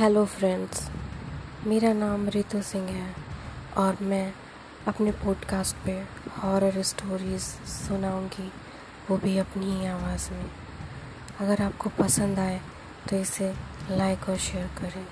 Hello friends मेरा नाम रितु सिंह है और मैं अपने पॉडकास्ट पे हॉरर स्टोरीज़ सुनाऊँगी, वो भी अपनी ही आवाज़ में। अगर आपको पसंद आए तो इसे लाइक और शेयर करें।